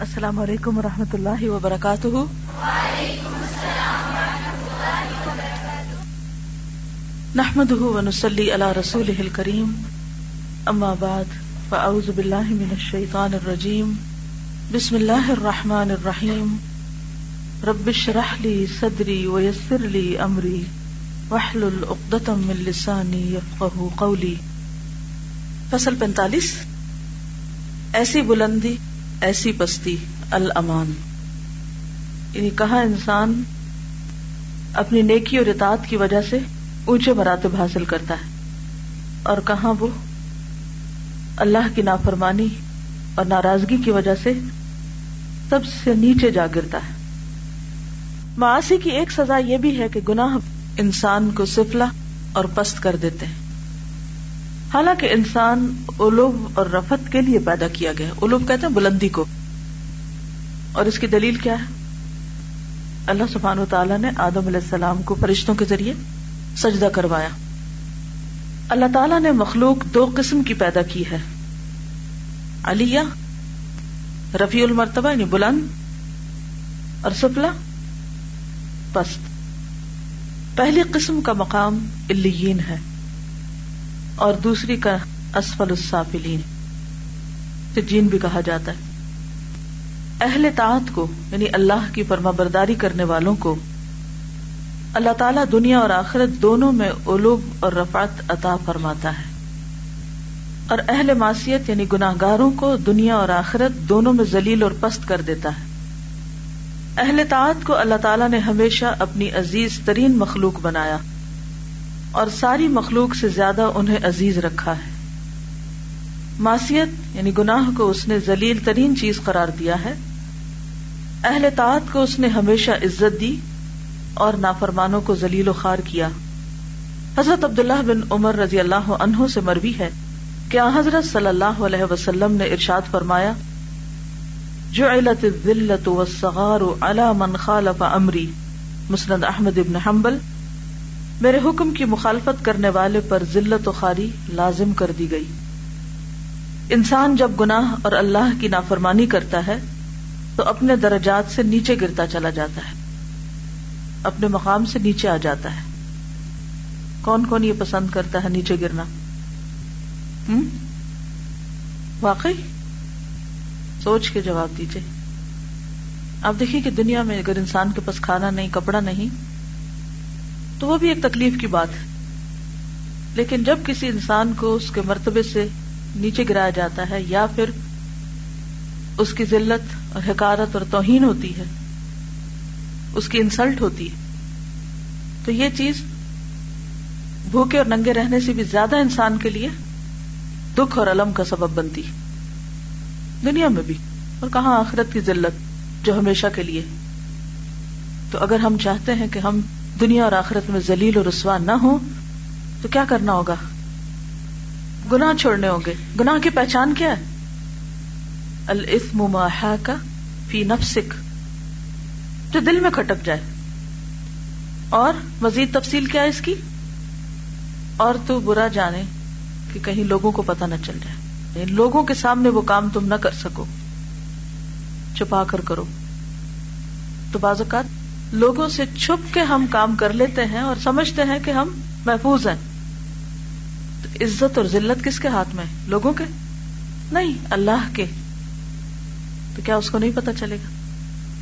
السلام علیکم و رحمۃ اللہ وبرکاتہ۔ نحمد ونسلی علی رسول کریم اما بعد، فاعوذ باللہ من الشیطان الرجیم۔ بسم اللہ الرحمن الرحیم۔ رب اشرح لی صدری ویسر لی امری۔ واحلل عقدۃ من لسانی یفقهوا قولی۔ فصل پینتالیس۔ ایسی بلندی ایسی پستی الامان۔ یعنی کہاں انسان اپنی نیکی اور اطاعت کی وجہ سے اونچے مراتب حاصل کرتا ہے؟ اور کہاں وہ اللہ کی نافرمانی اور ناراضگی کی وجہ سے سب سے نیچے جا گرتا ہے؟ معاشی کی ایک سزا یہ بھی ہے کہ گناہ انسان کو سفلا اور پست کر دیتے ہیں۔ حالانکہ انسان الوب اور رفت کے لیے پیدا کیا گیا الوب کہتے ہیں بلندی کو۔ اور اس کی دلیل کیا ہے؟ اللہ سبحان و تعالیٰ نے آدم علیہ السلام کو فرشتوں کے ذریعے سجدہ کروایا۔ اللہ تعالیٰ نے مخلوق دو قسم کی پیدا کی ہے۔ علیہ، رفیع المرتبہ یعنی بلند، اور سفلا پست۔ پہلی قسم کا مقام الین ہے۔ اور دوسری کا اسفل السافلین جین بھی کہا جاتا ہے۔ اہل طاعت کو یعنی اللہ کی فرما برداری کرنے والوں کو، اللہ تعالیٰ دنیا اور آخرت دونوں میں علوب اور رفعت عطا فرماتا ہے۔ اور اہل معصیت یعنی گناہ گاروں کو دنیا اور آخرت دونوں میں ذلیل اور پست کر دیتا ہے۔ اہل طاعت کو اللہ تعالیٰ نے ہمیشہ اپنی عزیز ترین مخلوق بنایا۔ اور ساری مخلوق سے زیادہ انہیں عزیز رکھا ہے۔ معصیت یعنی گناہ کو اس نے ذلیل ترین چیز قرار دیا ہے۔ اہل طاعت کو اس نے ہمیشہ عزت دی اور نافرمانوں کو ذلیل و خوار کیا۔ حضرت عبداللہ بن عمر رضی اللہ عنہ سے مروی ہے کہ حضرت صلی اللہ علیہ وسلم نے ارشاد فرمایا، جعلت الذلت والصغار على من خالف امری، مسند احمد ابن حنبل میرے حکم کی مخالفت کرنے والے پر ذلت و خاری لازم کر دی گئی۔ انسان جب گناہ اور اللہ کی نافرمانی کرتا ہے، تو اپنے درجات سے نیچے گرتا چلا جاتا ہے۔ اپنے مقام سے نیچے آ جاتا ہے۔ کون کون یہ پسند کرتا ہے نیچے گرنا؟ ہم؟ واقعی؟ سوچ کے جواب دیجیے آپ دیکھیے کہ دنیا میں اگر انسان کے پاس کھانا نہیں، کپڑا نہیں تو وہ بھی ایک تکلیف کی بات ہے۔ لیکن جب کسی انسان کو اس کے مرتبے سے نیچے گرایا جاتا ہے یا پھر اس کی ذلت اور حکارت اور توہین ہوتی ہے، اس کی انسلٹ ہوتی ہے، تو یہ چیز بھوکے اور ننگے رہنے سے بھی زیادہ انسان کے لیے دکھ اور علم کا سبب بنتی دنیا میں بھی، اور کہاں آخرت کی ذلت جو ہمیشہ کے لیے۔ تو اگر ہم چاہتے ہیں کہ ہم دنیا اور آخرت میں ذلیل اور رسوا نہ ہو تو کیا کرنا ہوگا؟ گناہ چھوڑنے ہوں گے۔ گناہ کی پہچان کیا ہے؟ الاسم ما کا فی نفسک۔ جو دل میں کھٹک جائے۔ اور مزید تفصیل کیا ہے اس کی؟ اور تو برا جانے کہ کہیں لوگوں کو پتا نہ چل جائے۔ یعنی لوگوں کے سامنے وہ کام تم نہ کر سکو۔ چھپا کر کرو۔ تو بعض اوقات لوگوں سے چھپ کے ہم کام کر لیتے ہیں اور سمجھتے ہیں کہ ہم محفوظ ہیں۔ تو عزت اور ذلت کس کے ہاتھ میں لوگوں کے؟ نہیں، اللہ کے۔ تو کیا اس کو نہیں پتا چلے گا؟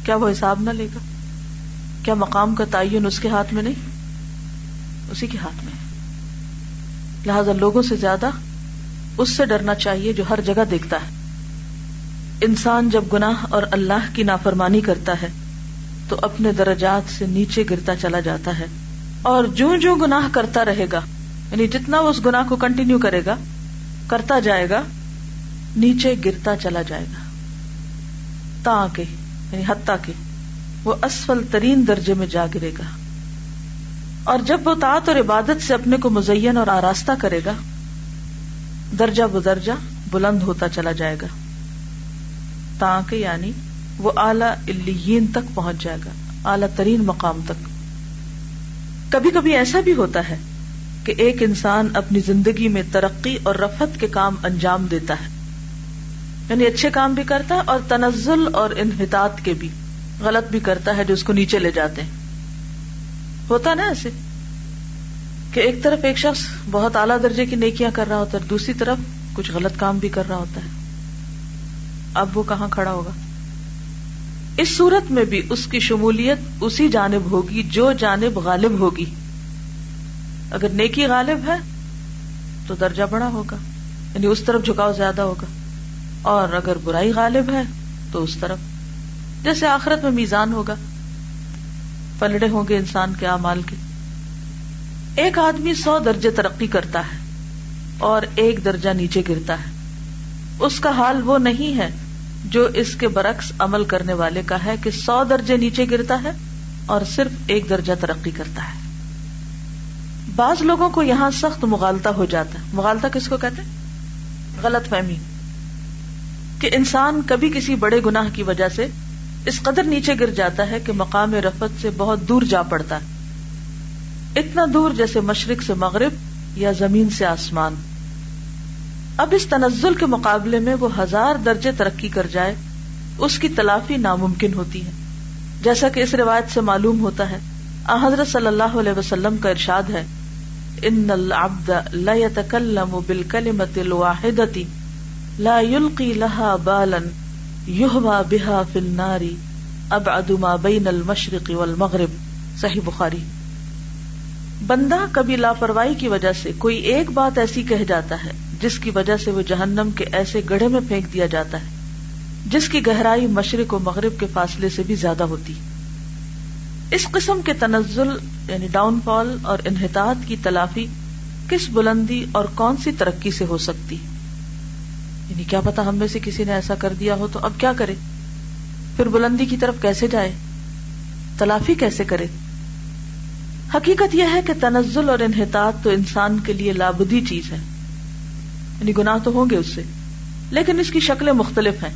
کیا وہ حساب نہ لے گا؟ کیا مقام کا تعین اس کے ہاتھ میں نہیں؟ اسی کے ہاتھ میں لہذا لوگوں سے زیادہ اس سے ڈرنا چاہیے جو ہر جگہ دیکھتا ہے۔ انسان جب گناہ اور اللہ کی نافرمانی کرتا ہے تو اپنے درجات سے نیچے گرتا چلا جاتا ہے اور جو جو گناہ کرتا رہے گا یعنی جتنا وہ اس گناہ کو کنٹینیو کرے گا، کرتا جائے گا، نیچے گرتا چلا جائے گا۔ تا کے یعنی حتیٰ کے وہ اسفل ترین درجے میں جا گرے گا۔ اور جب وہ تعت اور عبادت سے اپنے کو مزین اور آراستہ کرے گا، درجہ بدرجہ بلند ہوتا چلا جائے گا۔ تاکہ یعنی وہ اعلی تک پہنچ جائے گا، اعلی ترین مقام تک۔ کبھی کبھی ایسا بھی ہوتا ہے کہ ایک انسان اپنی زندگی میں ترقی اور رفت کے کام انجام دیتا ہے۔ یعنی اچھے کام بھی کرتا ہے اور تنزل اور انحطاط کے بھی، غلط بھی کرتا ہے جو اس کو نیچے لے جاتے ہیں۔ ہوتا نا ایسے کہ ایک طرف ایک شخص بہت اعلیٰ درجے کی نیکیاں کر رہا ہوتا ہے، دوسری طرف کچھ غلط کام بھی کر رہا ہوتا ہے۔ اب وہ کہاں کھڑا ہوگا؟ اس صورت میں بھی اس کی شمولیت اسی جانب ہوگی جو جانب غالب ہوگی۔ اگر نیکی غالب ہے، تو درجہ بڑا ہوگا یعنی اس طرف جھکاؤ زیادہ ہوگا۔ اور اگر برائی غالب ہے، تو اس طرف۔ جیسے آخرت میں میزان ہوگا، پلڑے ہوں گے انسان کے امال کے۔ ایک آدمی سو درجے ترقی کرتا ہے اور ایک درجہ نیچے گرتا ہے۔ اس کا حال وہ نہیں ہے جو اس کے برعکس عمل کرنے والے کا ہے کہ سو درجے نیچے گرتا ہے اور صرف ایک درجہ ترقی کرتا ہے۔ بعض لوگوں کو یہاں سخت مغالتا ہو جاتا ہے۔ مغالتا کس کو کہتے غلط فہمی۔ کہ انسان کبھی کسی بڑے گناہ کی وجہ سے اس قدر نیچے گر جاتا ہے کہ مقام رفت سے بہت دور جا پڑتا ہے۔ اتنا دور جیسے مشرق سے مغرب یا زمین سے آسمان۔ اب اس تنزل کے مقابلے میں وہ ہزار درجے ترقی کر جائے، اس کی تلافی ناممکن ہوتی ہے۔ جیسا کہ اس روایت سے معلوم ہوتا ہے حضرت صلی اللہ علیہ وسلم کا ارشاد ہے، ان العبد لا يتكلم بالكلمة الواحدة لا يلقي لها بالا يهوى بها في النار، ابعد ما بين المشرق والمغرب. صحیح بخاری۔ بندہ کبھی لاپرواہی کی وجہ سے کوئی ایک بات ایسی کہہ جاتا ہے جس کی وجہ سے وہ جہنم کے ایسے گڑھے میں پھینک دیا جاتا ہے، جس کی گہرائی مشرق و مغرب کے فاصلے سے بھی زیادہ ہوتی۔ اس قسم کے تنزل یعنی ڈاؤن فال اور انحطاط کی تلافی کس بلندی اور کون سی ترقی سے ہو سکتی؟ یعنی کیا پتا ہم میں سے کسی نے ایسا کر دیا ہو تو اب کیا کرے؟ پھر بلندی کی طرف کیسے جائے؟ تلافی کیسے کرے؟ حقیقت یہ ہے کہ تنزل اور انحطاط تو انسان کے لیے لابدی چیز ہے۔ یعنی گناہ تو ہوں گے اس سے۔ لیکن اس کی شکلیں مختلف ہیں۔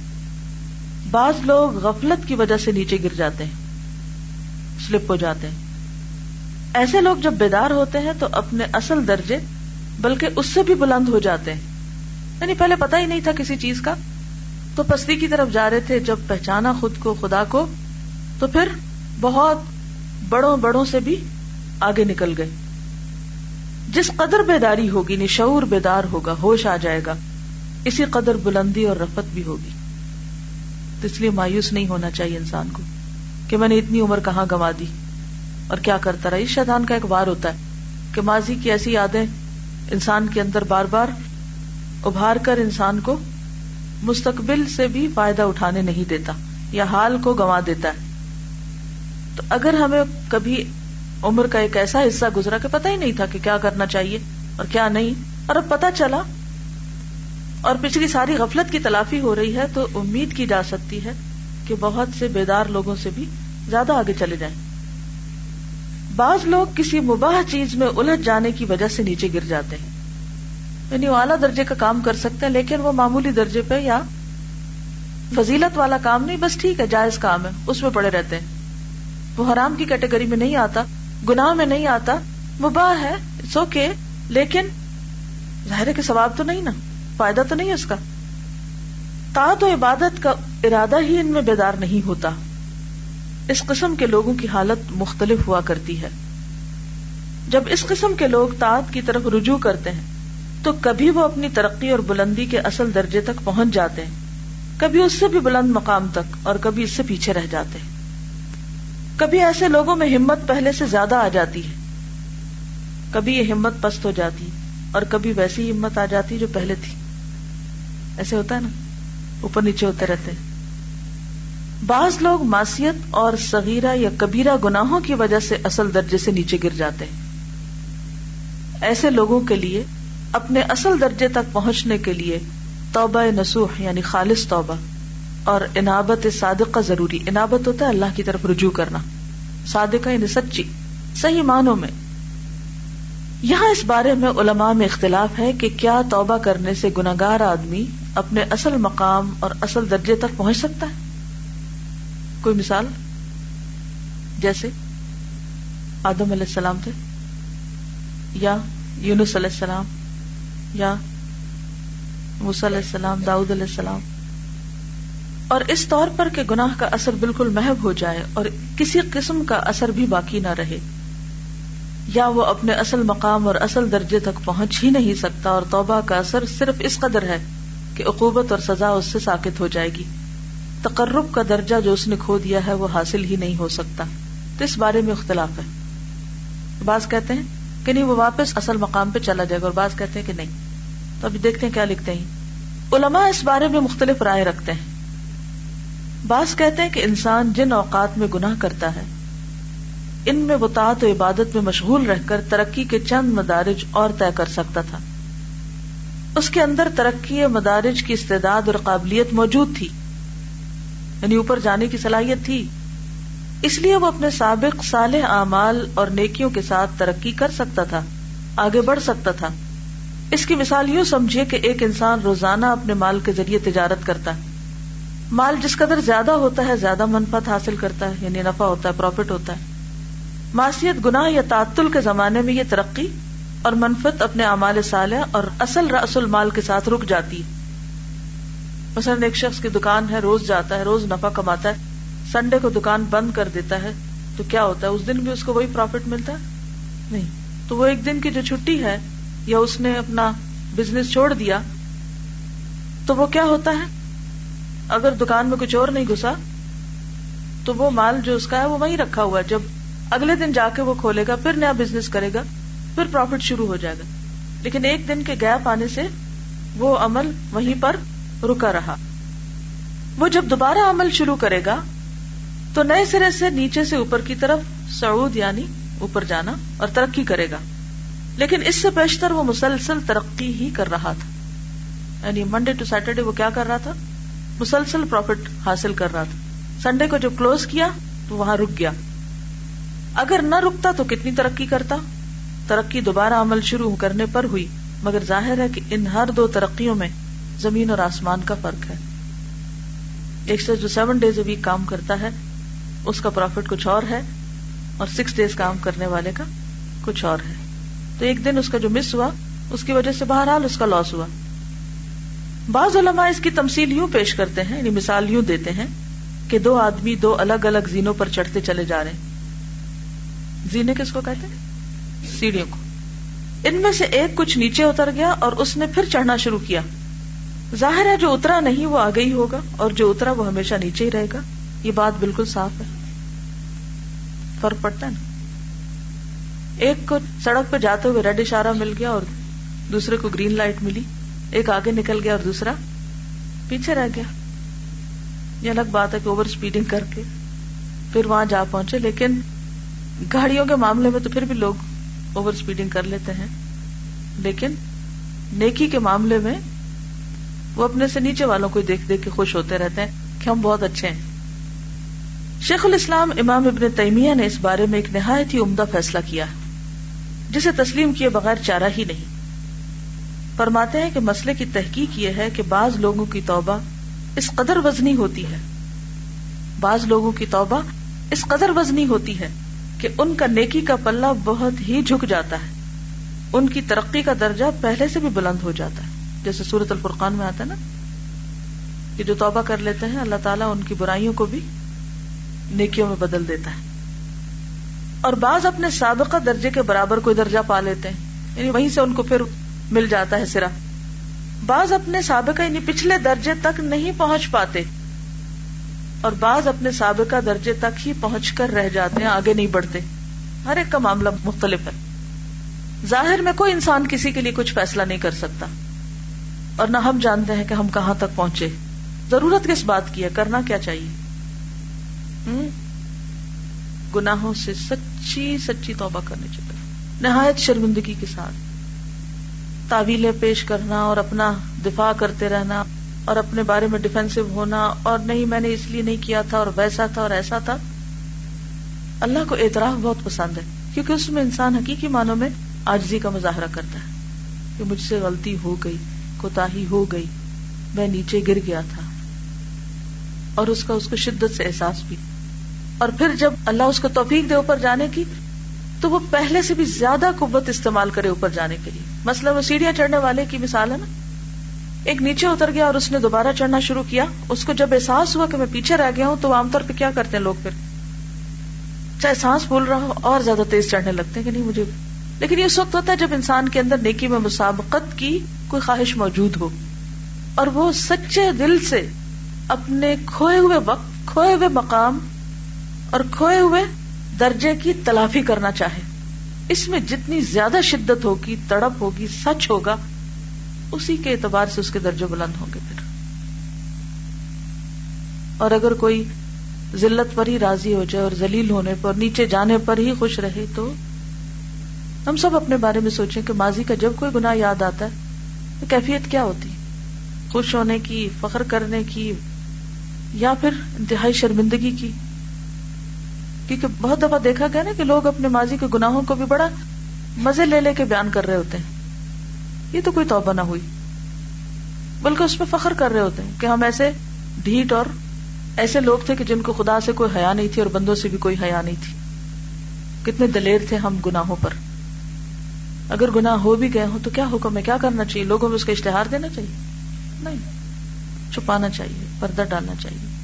بعض لوگ غفلت کی وجہ سے نیچے گر جاتے ہیں سلپ ہو جاتے ہیں۔ ایسے لوگ جب بیدار ہوتے ہیں تو اپنے اصل درجے، بلکہ اس سے بھی بلند ہو جاتے ہیں۔ یعنی پہلے پتا ہی نہیں تھا کسی چیز کا۔ تو پستی کی طرف جا رہے تھے، جب پہچانا خود کو، خدا کو، تو پھر بہت بڑوں بڑوں سے بھی آگے نکل گئے۔ جس قدر بیداری ہوگی نشور بیدار ہوگا، ہوش آ جائے گا، اسی قدر بلندی اور رفت بھی ہوگی۔ تو اس لیے مایوس نہیں ہونا چاہیے انسان کو کہ میں نے اتنی عمر کہاں گوا دی۔ اور کیا کرتا رہا؟ اس شیطان کا ایک وار ہوتا ہے کہ ماضی کی ایسی یادیں انسان کے اندر بار بار ابھار کر انسان کو مستقبل سے بھی فائدہ اٹھانے نہیں دیتا یا حال کو گنوا دیتا ہے۔ تو اگر ہمیں کبھی عمر کا ایک ایسا حصہ گزرا کہ پتا ہی نہیں تھا کہ کیا کرنا چاہیے اور کیا نہیں، اور اب پتا چلا۔ اور پچھلی ساری غفلت کی تلافی ہو رہی ہے تو امید کی جا سکتی ہے کہ بہت سے بیدار لوگوں سے بھی زیادہ آگے چلے جائیں۔ بعض لوگ کسی مباح چیز میں الجھ جانے کی وجہ سے نیچے گر جاتے ہیں۔ یعنی وہ اعلیٰ درجے کا کام کر سکتے ہیں، لیکن وہ معمولی درجے پہ یا فضیلت والا کام نہیں، بس ٹھیک ہے، جائز کام ہے، اس میں پڑے رہتے ہیں۔ وہ حرام کی کیٹیگری میں نہیں آتا۔ گناہ میں نہیں آتا، مباح ہے اٹس اوکے لیکن ظاہر کے ثواب تو نہیں نا، فائدہ تو نہیں اس کا۔ تعت و عبادت کا ارادہ ہی ان میں بیدار نہیں ہوتا۔ اس قسم کے لوگوں کی حالت مختلف ہوا کرتی ہے۔ جب اس قسم کے لوگ تعت کی طرف رجوع کرتے ہیں، تو کبھی وہ اپنی ترقی اور بلندی کے اصل درجے تک پہنچ جاتے ہیں۔ کبھی اس سے بھی بلند مقام تک اور کبھی اس سے پیچھے رہ جاتے ہیں۔ کبھی ایسے لوگوں میں ہمت پہلے سے زیادہ آ جاتی ہے۔ کبھی یہ ہمت پست ہو جاتی اور کبھی ویسی ہمت آ جاتی جو پہلے تھی۔ ایسے ہوتا ہے نا؟ اوپر نیچے ہوتے رہتے۔ بعض لوگ معصیت اور سغیرہ یا کبیرہ گناہوں کی وجہ سے اصل درجے سے نیچے گر جاتے ہیں۔ ایسے لوگوں کے لیے، اپنے اصل درجے تک پہنچنے کے لیے توبہ نسوح یعنی خالص توبہ۔ اور انابت صادق کا ضروری۔ انابت ہوتا ہے اللہ کی طرف رجوع کرنا۔ صادقہ یعنی سچی، صحیح معنوں میں۔ یہاں اس بارے میں علماء میں اختلاف ہے کہ کیا توبہ کرنے سے گناگار آدمی اپنے اصل مقام اور اصل درجے تک پہنچ سکتا ہے۔ کوئی مثال؟ جیسے آدم علیہ السلام تھے، یا یونس علیہ السلام، یا علیہ السلام، داؤد علیہ السلام۔ اور اس طور پر کہ گناہ کا اثر بالکل محب ہو جائے اور کسی قسم کا اثر بھی باقی نہ رہے۔ یا وہ اپنے اصل مقام اور اصل درجے تک پہنچ ہی نہیں سکتا اور توبہ کا اثر صرف اس قدر ہے کہ عقوبت اور سزا اس سے ساکت ہو جائے گی۔ تقرب کا درجہ جو اس نے کھو دیا ہے وہ حاصل ہی نہیں ہو سکتا۔ تو اس بارے میں اختلاف ہے۔ بعض کہتے ہیں کہ نہیں، وہ واپس اصل مقام پہ چلا جائے گا اور بعض کہتے ہیں کہ نہیں۔ تو ابھی دیکھتے ہیں کیا لکھتے ہیں۔ علماء اس بارے میں مختلف رائے رکھتے ہیں۔ بعض کہتے ہیں کہ انسان جن اوقات میں گناہ کرتا ہے، ان میں وہ و عبادت میں مشغول رہ کر ترقی کے چند مدارج اور طے کر سکتا تھا۔ اس کے اندر ترقی مدارج کی استعداد اور قابلیت موجود تھی یعنی اوپر جانے کی صلاحیت تھی۔ اس لیے وہ اپنے سابق صالح اعمال اور نیکیوں کے ساتھ ترقی کر سکتا تھا، آگے بڑھ سکتا تھا۔ اس کی مثال یوں سمجھیے کہ ایک انسان روزانہ اپنے مال کے ذریعے تجارت کرتا ہے۔ مال جس قدر زیادہ ہوتا ہے، زیادہ منفت حاصل کرتا ہے یعنی نفع ہوتا ہے پروفٹ ہوتا ہے۔ معاشیت گناہ یا تعطل کے زمانے میں یہ ترقی اور منفت اپنے اعمال سالہ اور اصل رسول مال کے ساتھ رک جاتی ہے۔ مثلاً ایک شخص کی دکان ہے، روز جاتا ہے، روز نفع کماتا ہے، سنڈے کو دکان بند کر دیتا ہے، تو کیا ہوتا ہے؟ اس دن بھی اس کو وہی پروفٹ ملتا ہے؟ نہیں۔ تو وہ ایک دن کی جو چھٹی ہے یا اس نے اپنا بزنس چھوڑ دیا، تو وہ کیا ہوتا ہے؟ اگر دکان میں کچھ اور نہیں گھسا، تو وہ مال جو اس کا ہے وہ وہیں رکھا ہوا ہے۔ جب اگلے دن جا کے وہ کھولے گا، پھر نیا بزنس کرے گا، پھر پروفٹ شروع ہو جائے گا۔ لیکن ایک دن کے گیپ آنے سے وہ عمل وہیں پر رکا رہا۔ وہ جب دوبارہ عمل شروع کرے گا، تو نئے سرے سے نیچے سے اوپر کی طرف سعود یعنی اوپر جانا اور ترقی کرے گا۔ لیکن اس سے بیشتر وہ مسلسل ترقی ہی کر رہا تھا۔ یعنی منڈے ٹو سیٹرڈے وہ کیا کر رہا تھا؟ مسلسل پروفٹ حاصل کر رہا تھا۔ سنڈے کو جب کلوز کیا تو وہاں رک گیا۔ اگر نہ رکتا تو کتنی ترقی کرتا؟ ترقی دوبارہ عمل شروع کرنے پر ہوئی، مگر ظاہر ہے کہ ان ہر دو ترقیوں میں زمین اور آسمان کا فرق ہے۔ ایک سے جو سیون ڈیز اے ویک کام کرتا ہے، اس کا پروفٹ کچھ اور ہے، اور سکس ڈیز کام کرنے والے کا کچھ اور ہے۔ تو ایک دن اس کا جو مس ہوا، اس کی وجہ سے بہرحال اس کا لاس ہوا۔ بعض علماء اس کی تمسیل یوں پیش کرتے ہیں یعنی مثال یوں دیتے ہیں کہ دو آدمی دو الگ الگ زینوں پر چڑھتے چلے جا رہے ہیں۔ زینے کس کو کہتے ہیں؟ سیڑھیوں کو۔ ان میں سے ایک کچھ نیچے اتر گیا اور اس نے پھر چڑھنا شروع کیا۔ ظاہر ہے جو اترا نہیں وہ آگے ہی ہوگا اور جو اترا وہ ہمیشہ نیچے ہی رہے گا۔ یہ بات بالکل صاف ہے۔ فرق پڑتا ہے نا۔ ایک کو سڑک پہ جاتے ہوئے ریڈ اشارہ مل گیا اور دوسرے کو گرین لائٹ ملی۔ ایک آگے نکل گیا اور دوسرا پیچھے رہ گیا۔ یہ الگ بات ہے کہ اوور اسپیڈنگ کر کے پھر وہاں جا پہنچے، لیکن گاڑیوں کے معاملے میں تو پھر بھی لوگ اوور اسپیڈنگ کر لیتے ہیں۔ لیکن نیکی کے معاملے میں وہ اپنے سے نیچے والوں کو دیکھ دیکھ کے خوش ہوتے رہتے ہیں کہ ہم بہت اچھے ہیں۔ شیخ الاسلام امام ابن تیمیہ نے اس بارے میں ایک نہایت ہی عمدہ فیصلہ کیا جسے تسلیم کیے بغیر چارہ ہی نہیں۔ فرماتے ہیں کہ مسئلے کی تحقیق یہ ہے کہ بعض لوگوں کی توبہ اس قدر وزنی ہوتی ہے۔ بعض لوگوں کی توبہ اس قدر وزنی ہوتی ہے کہ ان کا نیکی کا پلہ بہت ہی جھک جاتا ہے۔ ان کی ترقی کا درجہ پہلے سے بھی بلند ہو جاتا ہے۔ جیسے سورت الفرقان میں آتا ہے نا کہ جو توبہ کر لیتے ہیں، اللہ تعالیٰ ان کی برائیوں کو بھی نیکیوں میں بدل دیتا ہے۔ اور بعض اپنے سابقہ درجے کے برابر کوئی درجہ پا لیتے ہیں یعنی وہیں سے ان کو پھر مل جاتا ہے سرا بعض اپنے سابقہ یعنی پچھلے درجے تک نہیں پہنچ پاتے۔ اور بعض اپنے سابقہ درجے تک ہی پہنچ کر رہ جاتے ہیں، آگے نہیں بڑھتے۔ ہر ایک کا معاملہ مختلف ہے۔ ظاہر میں کوئی انسان کسی کے لیے کچھ فیصلہ نہیں کر سکتا۔ اور نہ ہم جانتے ہیں کہ ہم کہاں تک پہنچے۔ ضرورت کس بات کی ہے؟ کرنا کیا چاہیے؟ گناہوں سے سچی سچی توبہ کرنی چاہیے نہایت شرمندگی کے ساتھ۔ تعویلیں پیش کرنا اور اپنا دفاع کرتے رہنا اور اپنے بارے میں ڈیفینسو ہونا اور نہیں، میں نے اس لیے نہیں کیا تھا اور ویسا تھا اور ایسا تھا۔ اللہ کو اعتراف بہت پسند ہے، کیونکہ اس میں انسان حقیقی معنوں میں آجزی کا مظاہرہ کرتا ہے کہ مجھ سے غلطی ہو گئی کوتا ہو گئی، میں نیچے گر گیا تھا۔ اور اس کا، اس کو شدت سے احساس بھی۔ اور پھر جب اللہ اس کو توفیق دے اوپر جانے کی تو وہ پہلے سے بھی زیادہ قوت استعمال کرے اوپر جانے کے لیے۔ مسئلہ وہ سیڑھیاں چڑھنے والے کی مثال ہے نا۔ ایک نیچے اتر گیا اور اس نے دوبارہ چڑھنا شروع کیا۔ اس کو جب احساس ہوا کہ میں پیچھے رہ گیا ہوں تو عام طور پہ کیا کرتے ہیں لوگ پھر؟ چاہے سانس بول رہا ہو، اور زیادہ تیز چڑھنے لگتے ہیں کہ نہیں مجھے۔ لیکن یہ اس وقت ہوتا ہے جب انسان کے اندر نیکی میں مسابقت کی کوئی خواہش موجود ہو۔ اور وہ سچے دل سے اپنے کھوئے ہوئے وقت، کھوئے ہوئے مقام اور کھوئے ہوئے درجے کی تلافی کرنا چاہے۔ اس میں جتنی زیادہ شدت ہوگی، تڑپ ہوگی، سچ ہوگا، اسی کے اعتبار سے اس کے درجے بلند ہوں گے پھر۔ اور اگر کوئی ذلت پر ہی راضی ہو جائے اور ذلیل ہونے پر، نیچے جانے پر ہی خوش رہے، تو ہم سب اپنے بارے میں سوچیں کہ ماضی کا جب کوئی گناہ یاد آتا ہے، تو کیفیت کیا ہوتی؟ خوش ہونے کی، فخر کرنے کی، یا پھر انتہائی شرمندگی کی؟ کیونکہ بہت دفعہ دیکھا گیا نا کہ لوگ اپنے ماضی کے گناہوں کو بھی بڑا مزے لے لے کے بیان کر رہے ہوتے ہیں۔ یہ تو کوئی توبہ نہ ہوئی۔ بلکہ اس پہ فخر کر رہے ہوتے ہیں کہ ہم ایسے ڈھیٹ اور ایسے لوگ تھے کہ جن کو خدا سے کوئی حیا نہیں تھی اور بندوں سے بھی کوئی حیا نہیں تھی۔ کتنے دلیر تھے ہم گناہوں پر۔ اگر گناہ ہو بھی گئے ہوں تو کیا حکم ہے؟ کیا کرنا چاہیے؟ لوگوں میں اس کا اشتہار دینا چاہیے؟ نہیں۔ چھپانا چاہیے، پردہ ڈالنا چاہیے۔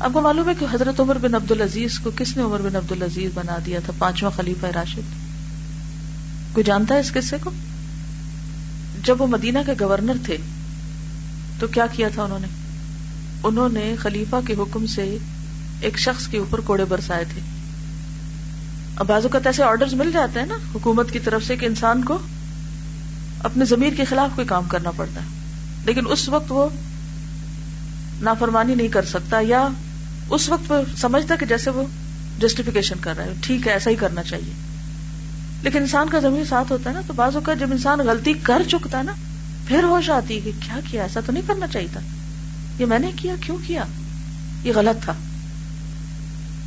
آپ کو معلوم ہے کہ حضرت عمر بن عبد العزیز کو کس نے عمر بن عبد العزیز بنا دیا تھا؟ پانچواں خلیفہ راشد۔ کوئی جانتا ہے اس قصے کو؟ جب وہ مدینہ کے گورنر تھے، تو کیا کیا تھا انہوں نے؟ انہوں نے خلیفہ کے حکم سے ایک شخص کے اوپر کوڑے برسائے تھے۔ اب بازو کا ایسے آرڈر مل جاتے ہیں نا، حکومت کی طرف سے کہ انسان کو اپنے ضمیر کے خلاف کوئی کام کرنا پڑتا ہے، لیکن اس وقت وہ نافرمانی نہیں کر سکتا یا اس وقت وہ سمجھتا کہ جیسے وہ جسٹیفیکیشن کر رہا ہے، ٹھیک ہے، ایسا ہی کرنا چاہیے۔ لیکن انسان کا زمین ساتھ ہوتا ہے نا، تو بعض اوقات جب انسان غلطی کر چکتا ہے نا، پھر ہوش آتی ہے کہ کیا کیا، ایسا تو نہیں کرنا چاہیے تھا۔ یہ میں نے کیا، کیوں کیا؟ یہ غلط تھا۔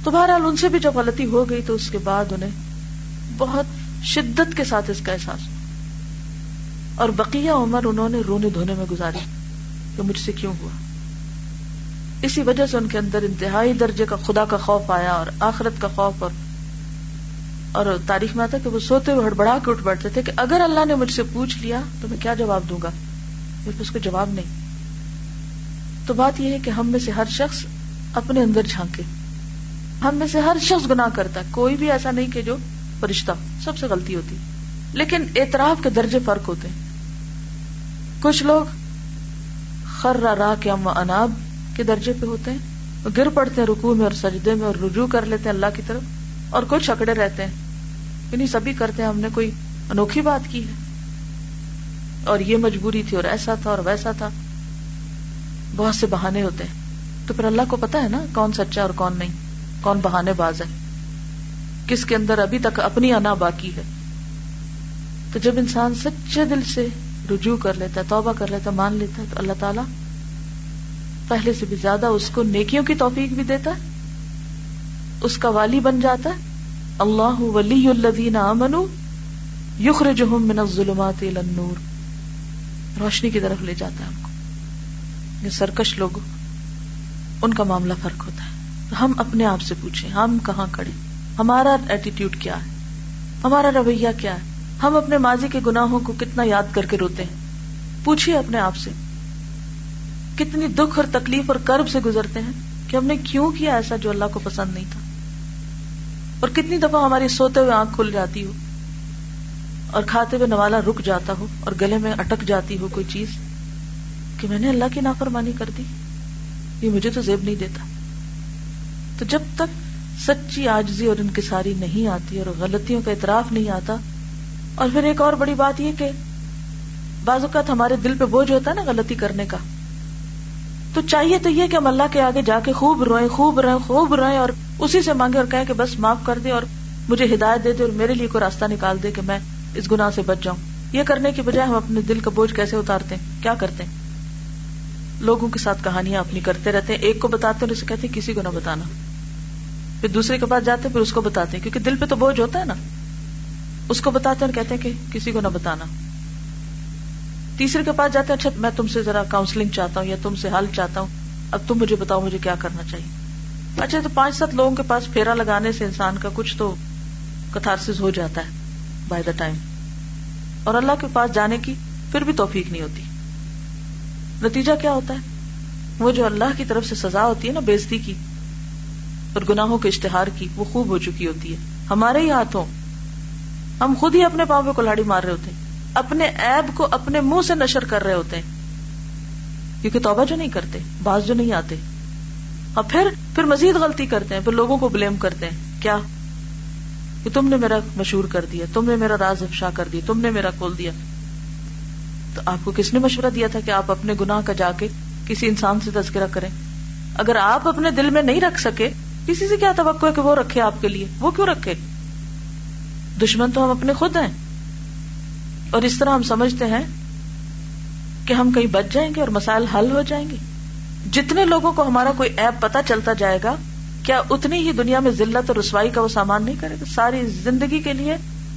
تو بہرحال ان سے بھی جب غلطی ہو گئی تو اس کے بعد انہیں بہت شدت کے ساتھ اس کا احساس ہوا۔ اور بقیہ عمر انہوں نے رونے دھونے میں گزاری کہ مجھ سے کیوں ہوا؟ اسی وجہ سے ان کے اندر انتہائی درجے کا خدا کا خوف آیا اور آخرت کا خوف اور اور تاریخ میں آتا کہ وہ سوتے ہوئے ہڑبڑا کے اٹھ بیٹھتے تھے کہ اگر اللہ نے مجھ سے پوچھ لیا تو میں کیا جواب دوں گا؟ اس کو جواب نہیں۔ تو بات یہ ہے کہ ہم میں سے ہر شخص اپنے اندر جھانکے۔ ہم میں سے ہر شخص گنا کرتا ہے۔ کوئی بھی ایسا نہیں کہ جو فرشتہ سب سے غلطی ہوتی۔ لیکن اعتراف کے درجے فرق ہوتے ہیں۔ کچھ لوگ خر راہ کے ام اناب کے درجے پہ ہوتے ہیں وہ گر پڑتے ہیں رکو میں اور سجدے میں اور رجوع کر لیتے ہیں اللہ کی طرف اور کچھ اکڑے رہتے ہیں یعنی سبھی ہی کرتے ہیں ہم نے کوئی انوکھی بات کی ہے اور یہ مجبوری تھی اور ایسا تھا اور ویسا تھا بہت سے بہانے ہوتے ہیں تو پھر اللہ کو پتا ہے نا کون سچا اور کون نہیں کون بہانے باز ہے کس کے اندر ابھی تک اپنی انا باقی ہے تو جب انسان سچے دل سے رجوع کر لیتا ہے، توبہ کر لیتا مان لیتا ہے، تو اللہ تعالیٰ پہلے سے بھی زیادہ اس کو نیکیوں کی توفیق بھی دیتا ہے، اس کا والی بن جاتا ہے۔ اللہ ولی الذین آمنوا یخرجہم من الظلمات الى النور۔ روشنی کی طرف لے جاتا ہے ہم کو۔ یہ سرکش لوگ، ان کا معاملہ فرق ہوتا ہے۔ تو ہم اپنے آپ سے پوچھیں، ہم کہاں کھڑے؟ ہمارا ایٹیٹیوڈ کیا ہے؟ ہمارا رویہ کیا ہے؟ ہم اپنے ماضی کے گناہوں کو کتنا یاد کر کے روتے ہیں؟ پوچھیے اپنے آپ سے۔ کتنی دکھ اور تکلیف اور کرب سے گزرتے ہیں کہ ہم نے کیوں کیا ایسا جو اللہ کو پسند نہیں تھا؟ اور کتنی دفعہ ہماری سوتے ہوئے آنکھ کھل جاتی ہو اور کھاتے ہوئے نوالا رک جاتا ہو اور گلے میں اٹک جاتی ہو کوئی چیز کہ میں نے اللہ کی نافرمانی کر دی؟ یہ مجھے تو زیب نہیں دیتا۔ تو جب تک سچی آجزی اور انکساری نہیں آتی اور غلطیوں کا اعتراف نہیں آتا، اور پھر ایک اور بڑی بات یہ کہ بعض اوقات ہمارے دل پہ بوجھ ہوتا ہے نا غلطی کرنے کا۔ تو چاہیے تو یہ کہ ہم اللہ کے آگے جا کے خوب روئیں، خوب رہیں خوب رہیں اور اسی سے مانگے اور کہیں کہ بس معاف کر دے اور مجھے ہدایت دے دے اور میرے لیے کوئی راستہ نکال دے کہ میں اس گناہ سے بچ جاؤں۔ یہ کرنے کی بجائے ہم اپنے دل کا بوجھ کیسے اتارتے ہیں؟ کیا کرتے ہیں؟ لوگوں کے ساتھ کہانیاں اپنی کرتے رہتے ہیں۔ ایک کو بتاتے ہیں اسے کہتے ہیں کسی کو نہ بتانا۔ پھر دوسرے کے پاس جاتے ہیں، پھر اس کو بتاتے ہیں۔ کیونکہ دل پہ تو بوجھ ہوتا ہے نا۔ اس کو بتاتے ہیں اور کہتے ہیں کہ کسی کو نہ بتانا۔ تیسرے کے پاس جاتے ہیں اچھا میں تم سے ذرا کاؤنسلنگ چاہتا ہوں یا تم سے حل چاہتا ہوں، اب تم مجھے بتاؤ مجھے کیا کرنا چاہیے۔ اچھا تو پانچ سات لوگوں کے پاس پھیرا لگانے سے انسان کا کچھ تو کتارس ہو جاتا ہے بائی دا ٹائم اور اللہ کے پاس جانے کی پھر بھی توفیق نہیں ہوتی۔ نتیجہ کیا ہوتا ہے؟ وہ جو اللہ کی طرف سے سزا ہوتی ہے نا، بےزتی کی اور گناہوں کے اشتہار کی، وہ خوب ہو چکی ہوتی ہے۔ ہمارے ہی ہاتھوں ہم خود ہی اپنے پاؤں پہ کلاڑی مار رہے ہوتے ہیں۔ اپنے ایب کو اپنے منہ سے نشر کر رہے ہوتے ہیں۔ کیونکہ توبہ جو نہیں کرتے باز جو نہیں آتے۔ اور پھر پھر مزید غلطی کرتے ہیں، پھر لوگوں کو بلیم کرتے ہیں۔ کیا؟ کہ تم نے میرا مشہور کر دیا، تم نے میرا راز افشا کر دیا، تم نے میرا کھول دیا۔ تو آپ کو کس نے مشورہ دیا تھا کہ آپ اپنے گناہ کا جا کے کسی انسان سے تذکرہ کریں؟ اگر آپ اپنے دل میں نہیں رکھ سکے، کسی سے کیا توقع ہے کہ وہ رکھے آپ کے لیے؟ وہ کیوں رکھے؟ دشمن تو ہم اپنے خود ہیں۔ اور اس طرح ہم سمجھتے ہیں کہ ہم کہیں بچ جائیں گے اور مسائل حل ہو جائیں گے۔ جتنے لوگوں کو ہمارا کوئی ایپ پتا چلتا جائے گا، کیا اتنی ہی دنیا میں ذلت اور رسوائی کا وہ سامان نہیں کرے گا؟ ساری زندگی کے لیے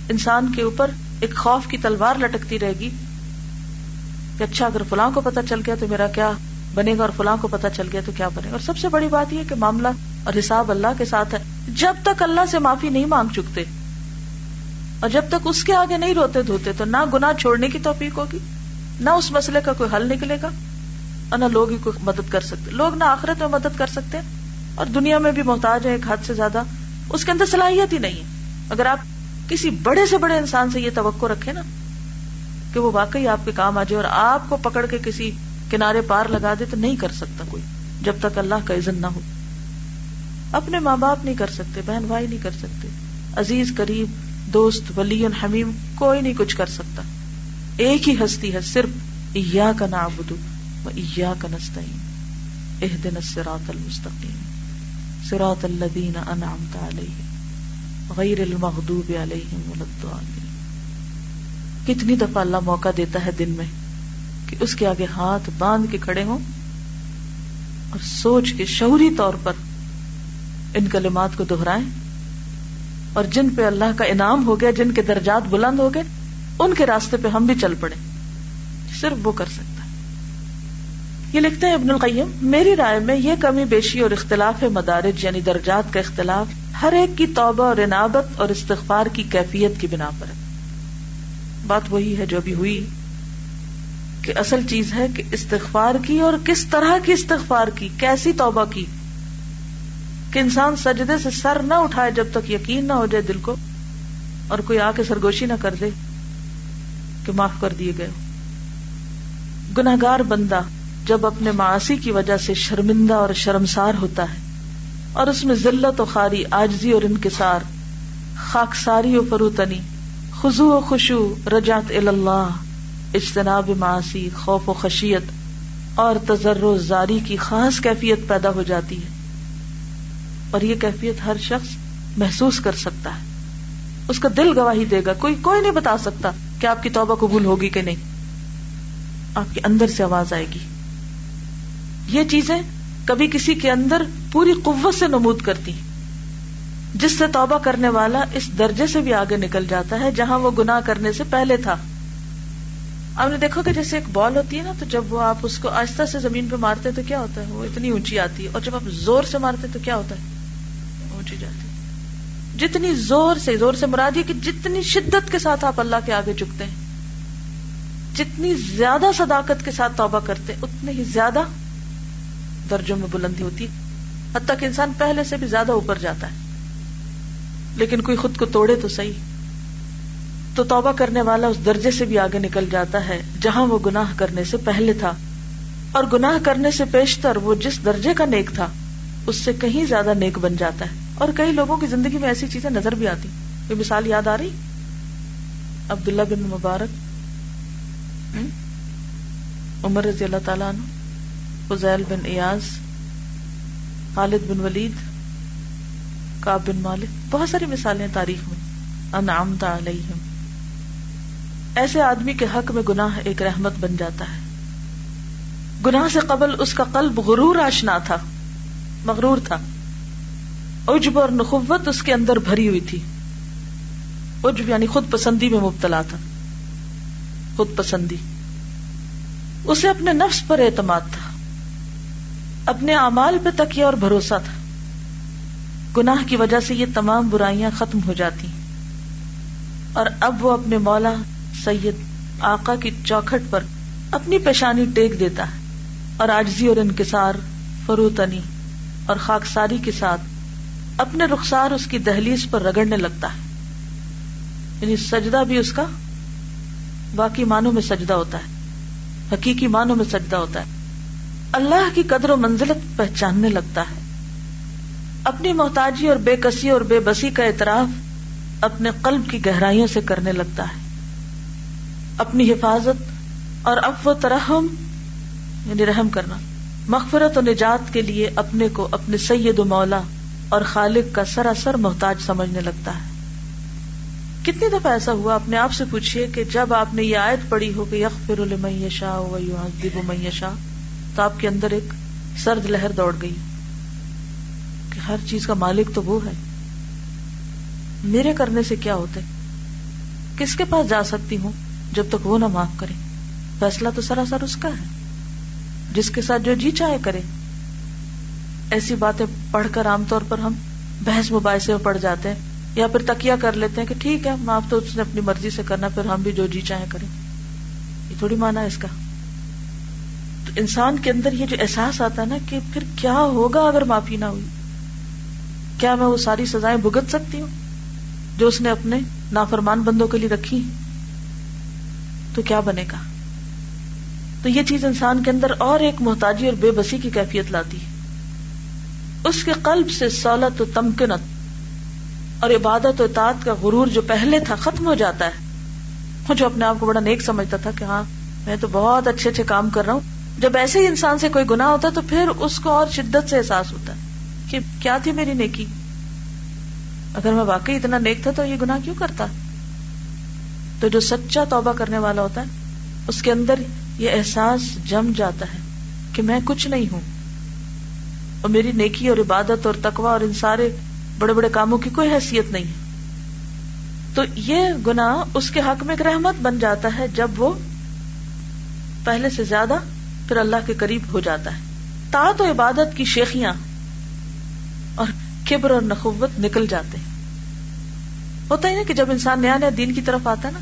انسان کے اوپر ایک خوف کی تلوار لٹکتی رہے گی کہ اچھا اگر فلاں کو پتا چل گیا تو میرا کیا بنے گا اور فلاں کو پتا چل گیا تو کیا بنے گا؟ اور سب سے بڑی بات یہ کہ معاملہ اور حساب اللہ کے ساتھ ہے۔ جب تک اللہ سے معافی نہیں مانگ چکتے اور جب تک اس کے آگے نہیں روتے دھوتے تو نہ گنا چھوڑنے کی توفیق ہوگی، نہ اس مسئلے کا کوئی حل نکلے گا اور نہ لوگ ہی کوئی مدد کر سکتے۔ لوگ نہ آخرت میں مدد کر سکتے اور دنیا میں بھی محتاج ہے ایک حد سے زیادہ۔ اس کے اندر صلاحیت ہی نہیں ہے۔ اگر آپ کسی بڑے سے بڑے انسان سے یہ توقع رکھے نا کہ وہ واقعی آپ کے کام آ جائے اور آپ کو پکڑ کے کسی کنارے پار لگا دے تو نہیں کر سکتا کوئی، جب تک اللہ کا عزت نہ ہو۔ اپنے ماں باپ نہیں کر سکتے، بہن بھائی نہیں کر سکتے۔ عزیز، قریب دوست، ولی حمیم کوئی نہیں کچھ کر سکتا۔ ایک ہی ہستی ہے، صرف ایا کا نعبد و کا نستعین۔ اہدنا الصراط المستقیم۔ صراط الذین انعمت علیہم۔ غیر المغضوب علیہم الضالین۔ کتنی دفعہ اللہ موقع دیتا ہے دن میں کہ اس کے آگے ہاتھ باندھ کے کھڑے ہوں اور سوچ کے شعوری طور پر ان کلمات کو دہرائیں۔ اور جن پہ اللہ کا انعام ہو گیا، جن کے درجات بلند ہو گئے، ان کے راستے پہ ہم بھی چل پڑے۔ صرف وہ کر سکتا ہے۔ یہ لکھتے ہیں ابن القیم، میری رائے میں یہ کمی بیشی اور اختلاف مدارج یعنی درجات کا اختلاف ہر ایک کی توبہ اور عنابت اور استغفار کی کیفیت کی بنا پر ہے۔ بات وہی ہے جو بھی ہوئی کہ اصل چیز ہے کہ استغفار کی اور کس طرح کی استغفار کی، کیسی توبہ کی کہ انسان سجدے سے سر نہ اٹھائے جب تک یقین نہ ہو جائے دل کو اور کوئی آ کے سرگوشی نہ کر دے کہ معاف کر دیے گئے گناگار بندہ جب اپنے معاشی کی وجہ سے شرمندہ اور شرمسار ہوتا ہے اور اس میں ذلت و خاری آجزی اور انکسار، خاکساری و فروتنی خزو و خوشو رجات اللہ اجتناب معاشی خوف و خشیت اور تجر و زاری کی خاص کیفیت پیدا ہو جاتی ہے۔ اور یہ کیفیت ہر شخص محسوس کر سکتا ہے۔ اس کا دل گواہی دے گا، کوئی کوئی نہیں بتا سکتا کہ آپ کی توبہ قبول ہوگی کہ نہیں۔ آپ کے اندر سے آواز آئے گی۔ یہ چیزیں کبھی کسی کے اندر پوری قوت سے نمود کرتی جس سے توبہ کرنے والا اس درجے سے بھی آگے نکل جاتا ہے جہاں وہ گنا کرنے سے پہلے تھا۔ آپ نے دیکھو کہ جیسے ایک بال ہوتی ہے نا، تو جب وہ آپ اس کو آہستہ سے زمین پہ مارتے تو کیا ہوتا ہے؟ وہ اتنی اونچی آتی ہے اور جب آپ زور سے مارتے تو کیا ہوتا ہے؟ اونچی جاتی جتنی زور سے زور سے مرادی کہ جتنی شدت کے ساتھ آپ اللہ کے آگے چکتے ہیں، جتنی زیادہ صداقت کے ساتھ توبہ کرتے اتنے ہی زیادہ درجوں میں بلندی ہوتی حتیٰ کہ انسان پہلے سے بھی زیادہ اوپر جاتا ہے۔ لیکن کوئی خود کو توڑے تو صحیح۔ تو توبہ کرنے والا اس درجے سے بھی آگے نکل جاتا ہے، جہاں وہ گناہ کرنے سے پہلے تھا۔ اور گناہ کرنے سے پیشتر وہ جس درجے کا نیک تھا، اس سے کہیں زیادہ نیک بن جاتا ہے۔ اور کئی لوگوں کی زندگی میں ایسی چیزیں نظر بھی آتی۔ کوئی مثال یاد آ رہی؟ عبداللہ بن مبارک عمر رضی اللہ تعالیٰ عنہ، فضیل بن ایاز، خالد بن ولید کاب بن مالک، بہت ساری مثالیں تاریخ میں۔ انعامتا علیہم۔ ایسے آدمی کے حق میں گناہ ایک رحمت بن جاتا ہے۔ گناہ سے قبل اس کا قلب غرور آشنا تھا، مغرور تھا۔ عجب اور نخوت اس کے اندر بھری ہوئی تھی۔ عجب یعنی خود پسندی میں مبتلا تھا۔ خود پسندی۔ اسے اپنے نفس پر اعتماد تھا۔ اپنے اعمال پہ تکیہ اور بھروسہ تھا۔ گناہ کی وجہ سے یہ تمام برائیاں ختم ہو جاتی۔ اور اب وہ اپنے مولا سید آقا کی چوکھٹ پر اپنی پیشانی ٹیک دیتا ہے اور آجزی اور انکسار، فروتنی اور خاکساری کے ساتھ اپنے رخسار اس کی دہلیز پر رگڑنے لگتا ہے۔ یعنی سجدہ بھی اس کا باقی معنوں میں سجدہ ہوتا ہے۔ حقیقی معنوں میں سجدہ ہوتا ہے۔ اللہ کی قدر و منزلت پہچاننے لگتا ہے۔ اپنی محتاجی اور بے کسی اور بے بسی کا اعتراف اپنے قلب کی گہرائیوں سے کرنے لگتا ہے۔ اپنی حفاظت اور اب و ترحم یعنی رحم کرنا، مغفرت و نجات کے لیے اپنے کو اپنے سید و مولا اور خالق کا سراسر محتاج سمجھنے لگتا ہے۔ کتنی دفعہ ایسا ہوا اپنے آپ سے پوچھیے کہ جب آپ نے یہ آیت پڑی ہو کہ یکفر المشا میشا تو آپ کے اندر ایک سرد لہر دوڑ گئی کہ ہر چیز کا مالک تو وہ ہے۔ میرے کرنے سے کیا ہوتا ہے؟ کس کے پاس جا سکتی ہوں جب تک وہ نہ معاف کرے؟ فیصلہ تو سراسر اس کا ہے۔ جس کے ساتھ جو جی چاہے کرے۔ ایسی باتیں پڑھ کر عام طور پر ہم بحث مباحثے میں پڑ جاتے ہیں یا پھر تکیا کر لیتے ہیں کہ ٹھیک ہے معاف تو اس نے اپنی مرضی سے کرنا، پھر ہم بھی جو جی چاہے کریں۔ یہ تھوڑی مانا ہے اس کا۔ تو انسان کے اندر یہ جو احساس آتا ہے نا کہ پھر کیا ہوگا اگر معافی نہ ہوئی؟ کیا میں وہ ساری سزائیں بھگت سکتی ہوں جو اس نے اپنے نافرمان بندوں کے لیے رکھی تو کیا بنے گا؟ تو یہ چیز انسان کے اندر اور ایک محتاجی اور بے بسی کی کیفیت لاتی ہے۔ اس کے قلب سے سہولت و تمکنت اور عبادت و اطاعت کا غرور جو پہلے تھا ختم ہو جاتا ہے۔ جو اپنے آپ کو بڑا نیک سمجھتا تھا کہ ہاں میں تو بہت اچھے اچھے کام کر رہا ہوں۔ جب ایسے ہی انسان سے کوئی گنا ہوتا ہے تو پھر اس کو اور شدت سے احساس ہوتا ہے کہ کیا تھی میری نیکی؟ اگر میں واقعی اتنا نیک تھا تو یہ گناہ کیوں کرتا؟ تو جو سچا توبہ کرنے والا ہوتا ہے، اس کے اندر یہ احساس جم جاتا ہے کہ میں کچھ نہیں ہوں۔ اور میری نیکی اور عبادت اور تقوا اور ان سارے بڑے بڑے کاموں کی کوئی حیثیت نہیں۔ تو یہ گنا اس کے حق میں ایک رحمت بن جاتا ہے جب وہ پہلے سے زیادہ پھر اللہ کے قریب ہو جاتا ہے۔ تا تو عبادت کی شیخیاں اور کبر اور نخوت نکل جاتے ہیں۔ ہوتا ہی نا کہ جب انسان نیا نیا دین کی طرف آتا ہے نا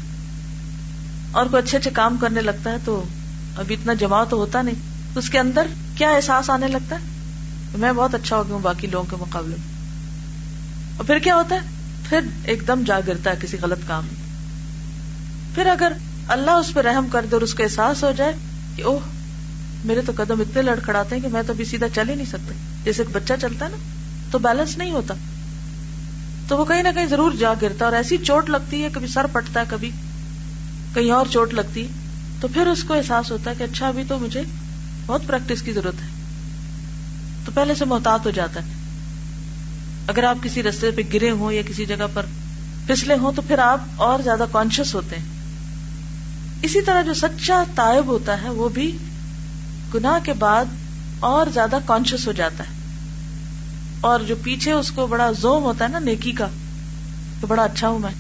اور کوئی اچھے اچھے کام کرنے لگتا ہے تو ابھی اتنا جماع تو ہوتا نہیں اس کے اندر کیا احساس آنے لگتا ہے؟ میں بہت اچھا ہو گیا ہوں باقی لوگوں کے مقابلے میں۔ اور پھر کیا ہوتا ہے؟ پھر ایک دم جا گرتا ہے کسی غلط کام میں۔ پھر اگر اللہ اس پہ رحم کر دے اور اس کو احساس ہو جائے کہ اوہ، میرے تو قدم اتنے لڑکھڑاتے ہیں کہ میں تو ابھی سیدھا چل ہی نہیں سکتا۔ جیسے ایک بچہ چلتا ہے نا، تو بیلنس نہیں ہوتا۔ تو وہ کہیں نہ کہیں ضرور جا گرتا اور ایسی چوٹ لگتی ہے، کبھی سر پٹتا ہے، کبھی کہیں اور چوٹ لگتی تو پھر اس کو احساس ہوتا ہے کہ اچھا ابھی تو مجھے بہت پریکٹس کی ضرورت ہے۔ تو پہلے سے محتاط ہو جاتا ہے۔ اگر آپ کسی رستے پہ گرے ہوں یا کسی جگہ پر پھسلے ہوں تو پھر آپ اور زیادہ کانشیس ہوتے ہیں۔ اسی طرح جو سچا تائب ہوتا ہے وہ بھی گناہ کے بعد اور زیادہ کانشیس ہو جاتا ہے۔ اور جو پیچھے اس کو بڑا زوم ہوتا ہے نا نیکی کا، تو بڑا اچھا ہوں میں۔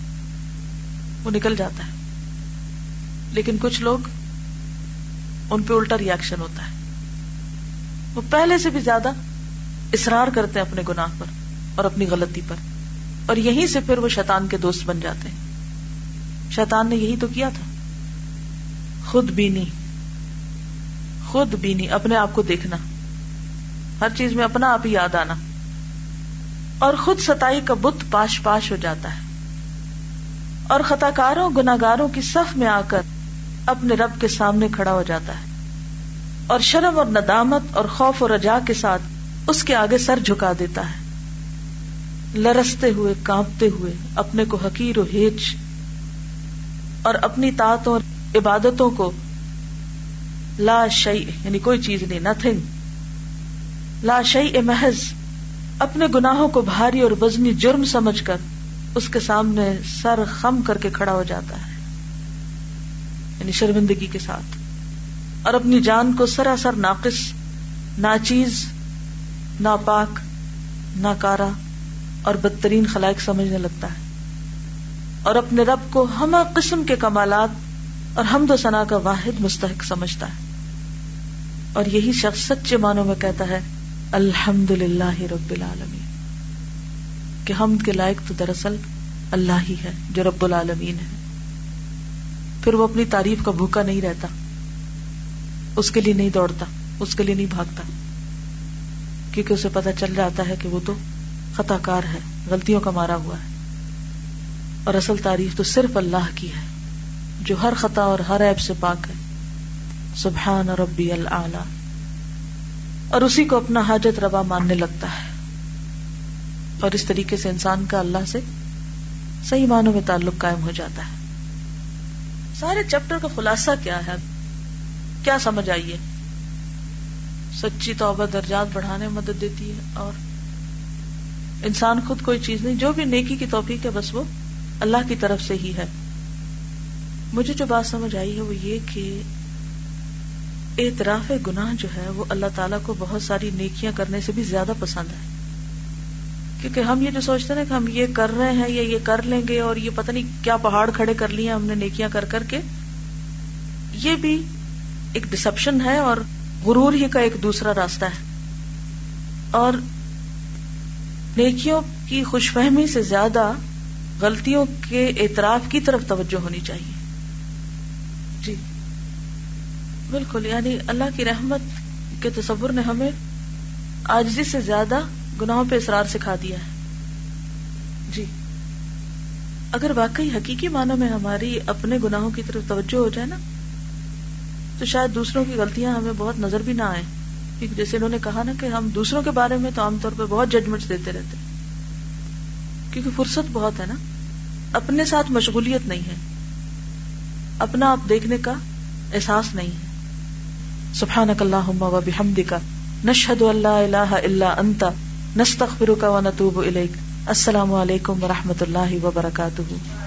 وہ نکل جاتا ہے۔ لیکن کچھ لوگ ان پہ الٹا ریئیکشن ہوتا ہے۔ وہ پہلے سے بھی زیادہ اصرار کرتے ہیں اپنے گناہ پر اور اپنی غلطی پر اور یہیں سے پھر وہ شیطان کے دوست بن جاتے ہیں۔ شیطان نے یہی تو کیا تھا۔ خود بینی۔ خود بینی، اپنے آپ کو دیکھنا۔ ہر چیز میں اپنا آپ ہی یاد آنا۔ اور خود ستائی کا بت پاش پاش ہو جاتا ہے۔ اور خطا کاروں گناگاروں کی صف میں آ کر اپنے رب کے سامنے کھڑا ہو جاتا ہے۔ اور شرم اور ندامت اور خوف اور رجا کے ساتھ اس کے آگے سر جھکا دیتا ہے۔ لرستے ہوئے، کانپتے ہوئے، اپنے کو حقیر و ہیچ اور اپنی طاقتوں اور عبادتوں کو لا شعی یعنی کوئی چیز نہیں نتھنگ لا شعی محض، اپنے گناہوں کو بھاری اور وزنی جرم سمجھ کر اس کے سامنے سر خم کر کے کھڑا ہو جاتا ہے یعنی شرمندگی کے ساتھ۔ اور اپنی جان کو سراسر ناقص، ناچیز، ناپاک ناکارا اور بدترین خلائق سمجھنے لگتا ہے۔ اور اپنے رب کو ہم قسم کے کمالات اور حمد و ثنا کا واحد مستحق سمجھتا ہے۔ اور یہی شخص سچے معنوں میں کہتا ہے الحمد للہ رب العالمین۔ کہ حمد کے لائق تو دراصل اللہ ہی ہے، جو رب العالمین ہے۔ پھر وہ اپنی تعریف کا بھوکا نہیں رہتا۔ اس کے لیے نہیں دوڑتا، اس کے لیے نہیں بھاگتا۔ کیونکہ اسے پتا چل جاتا ہے کہ وہ تو خطا کار ہے، غلطیوں کا مارا ہوا ہے۔ اور اصل تعریف تو صرف اللہ کی ہے، جو ہر خطا اور ہر ایب سے پاک ہے۔ سبحان ربی اللہ اور اسی کو اپنا حاجت روا ماننے لگتا ہے۔ اور اس طریقے سے انسان کا اللہ سے صحیح معنوں میں تعلق قائم ہو جاتا ہے۔ سارے چیپٹر کا خلاصہ کیا ہے؟ کیا سمجھ آئیے سچی توبہ درجات بڑھانے میں مدد دیتی ہے اور انسان خود کوئی چیز نہیں، جو بھی نیکی کی توفیق ہے، بس وہ اللہ کی طرف سے ہی ہے۔ مجھے جو بات سمجھ آئی ہے وہ یہ کہ اعتراف گناہ جو ہے، وہ اللہ تعالیٰ کو بہت ساری نیکیاں کرنے سے بھی زیادہ پسند ہے۔ کیونکہ ہم یہ جو سوچتے ہیں کہ ہم یہ کر رہے ہیں یا یہ کر لیں گے اور یہ پتہ نہیں کیا پہاڑ کھڑے کر لیے ہم نے نیکیاں کر کر کے، یہ بھی ایک ڈسپشن ہے اور غرور ہی کا ایک دوسرا راستہ ہے۔ اور نیکیوں کی خوش فہمی سے زیادہ غلطیوں کے اعتراف کی طرف توجہ ہونی چاہیے۔ جی۔ بالکل یعنی اللہ کی رحمت کے تصور نے ہمیں آجزی سے زیادہ گناہوں پہ اصرار سکھا دیا ہے۔ جی۔ اگر واقعی حقیقی معنوں میں ہماری اپنے گناہوں کی طرف توجہ ہو جائے نا تو شاید دوسروں کی غلطیاں ہمیں بہت نظر بھی نہ آئے کیونکہ جیسے انہوں نے کہا نا کہ ہم دوسروں کے بارے میں تو عام طور پہ بہت ججمنٹ دیتے رہتے کیونکہ فرصت بہت ہے نا۔ اپنے ساتھ مشغولیت نہیں ہے۔ اپنا آپ دیکھنے کا احساس نہیں ہے۔ سبحانک اللہم و بحمدک۔ نشہد ان لا الہ الا انت۔ نستغفرک و نتوب الیک۔ السلام علیکم و رحمۃ اللہ وبرکاتہ۔